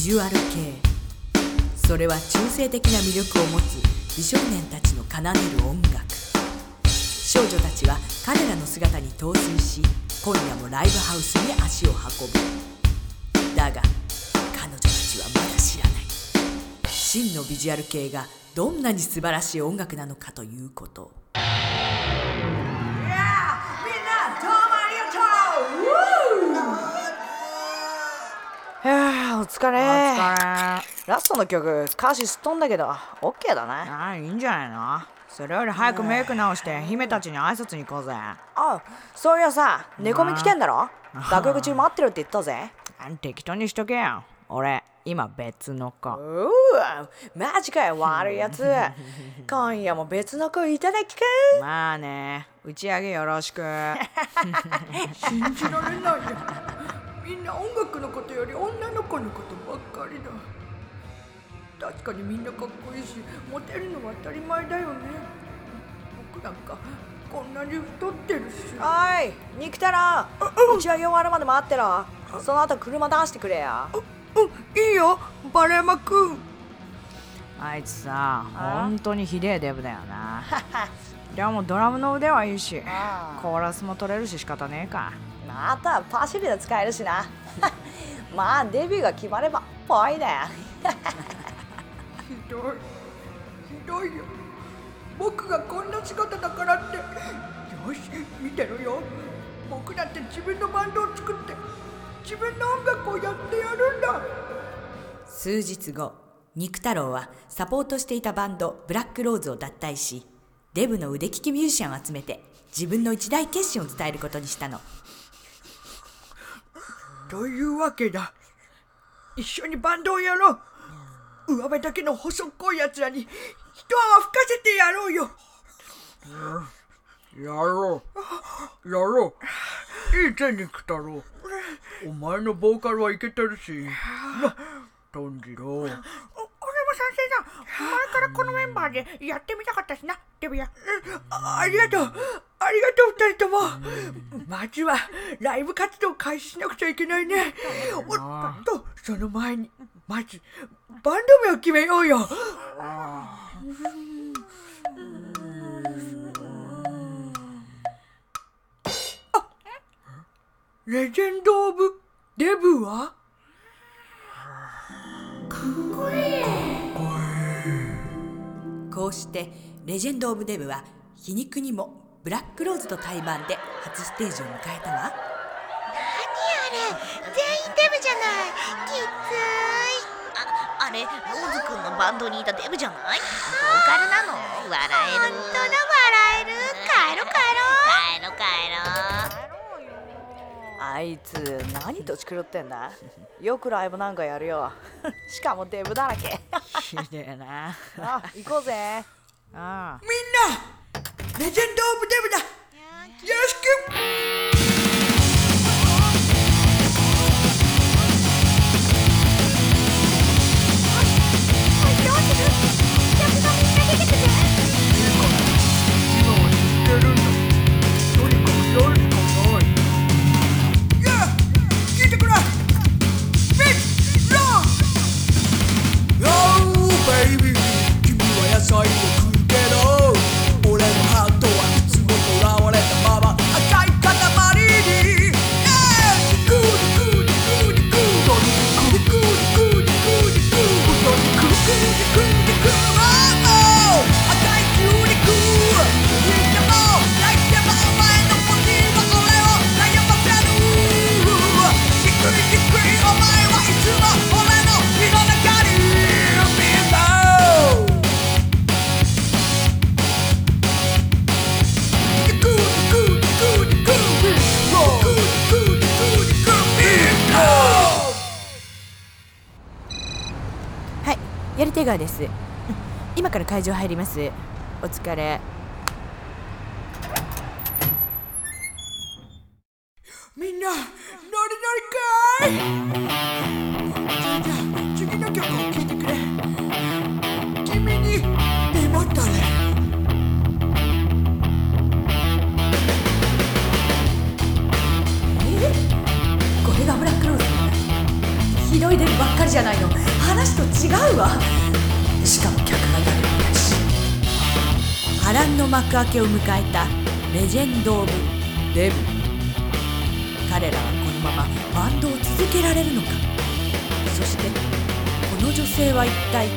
ジュアル系。それは中性的な魅力を持つ美少年たちの奏でる音楽。少女たちは彼らの姿に陶酔し今夜もライブハウスに足を運ぶ。だが彼女たちはまだ知らない。真のビジュアル系がどんなに素晴らしい音楽なのかということ。お疲れ。お疲れ。ラストの曲歌詞すっとんだけどオッケーだね。ああいいんじゃないの？それより早くメイク直して姫たちに挨拶に行こうぜ。ああそういやさ寝込み来てんだろ？学部中待ってるって言ったぜ。適当にしとけよ。俺今別の子。うわマジかよ悪いやつ。今夜も別の子いただきか。まあね打ち上げよろしく。信じられないよ。みんな音楽のことより女の子のことばっかりだ。確かにみんなかっこいいしモテるのは当たり前だよね。僕なんかこんなに太ってるし。はい肉たら打ち上げ終わるまで待ってろ。その後車出してくれやうんいいよ。バレマく。んあいつさ本当にひでえデブだよな。でもドラムの腕はいいしコーラスも取れるし仕方ねえか。またパシリで使えるしな。まあデビューが決まればぽいだよひどい。ひどいよ。僕がこんな姿だからって。よし見てろよ。僕だって自分のバンドを作って。自分の音楽をやってやるんだ。数日後肉太郎はサポートしていたバンドブラックローズを脱退しデブの腕利きミュージシャンを集めて自分の一大決心を伝えることにしたの。というわけだ。一緒にバンドをやろう。上辺だけの細っこいやつらに一泡吹かせてやろうよ。やろう。やろう。いい手に来たろう。お前のボーカルはいけてるし。なお次も賛成だ。前からこのメンバーでやってみたかったしなデビアありがとう。ありがとう二人とも。まずはライブ活動開始しなくちゃいけないね。おっとその前にまずバンド名を決めようよ。レジェンド・オブ・デブは？かっこいい。こうしてレジェンド・オブ・デブは皮肉にもブラックローズと対バンで初ステージを迎えたわ。何あれ全員デブじゃない。きつい。ああれローズくんのバンドにいたデブじゃない？ボーカルなの？笑える。本当だ笑える。帰ろ帰ろ帰ろ帰ろあいつ何とち狂ってんだ？よくライブなんかやるよ。しかもデブだらけ。ひでえな。あ行こうぜ。ああ。みんな！Legend over there. Yeah. Yes, やり手川です。今から会場入ります。お疲れ。みんなノリノリかい？話と違うわ。しかも客が誰もいないし。波乱の幕開けを迎えたレジェンド・オブ・デブ。彼らはこのままバンドを続けられるのか。そしてこの女性は一体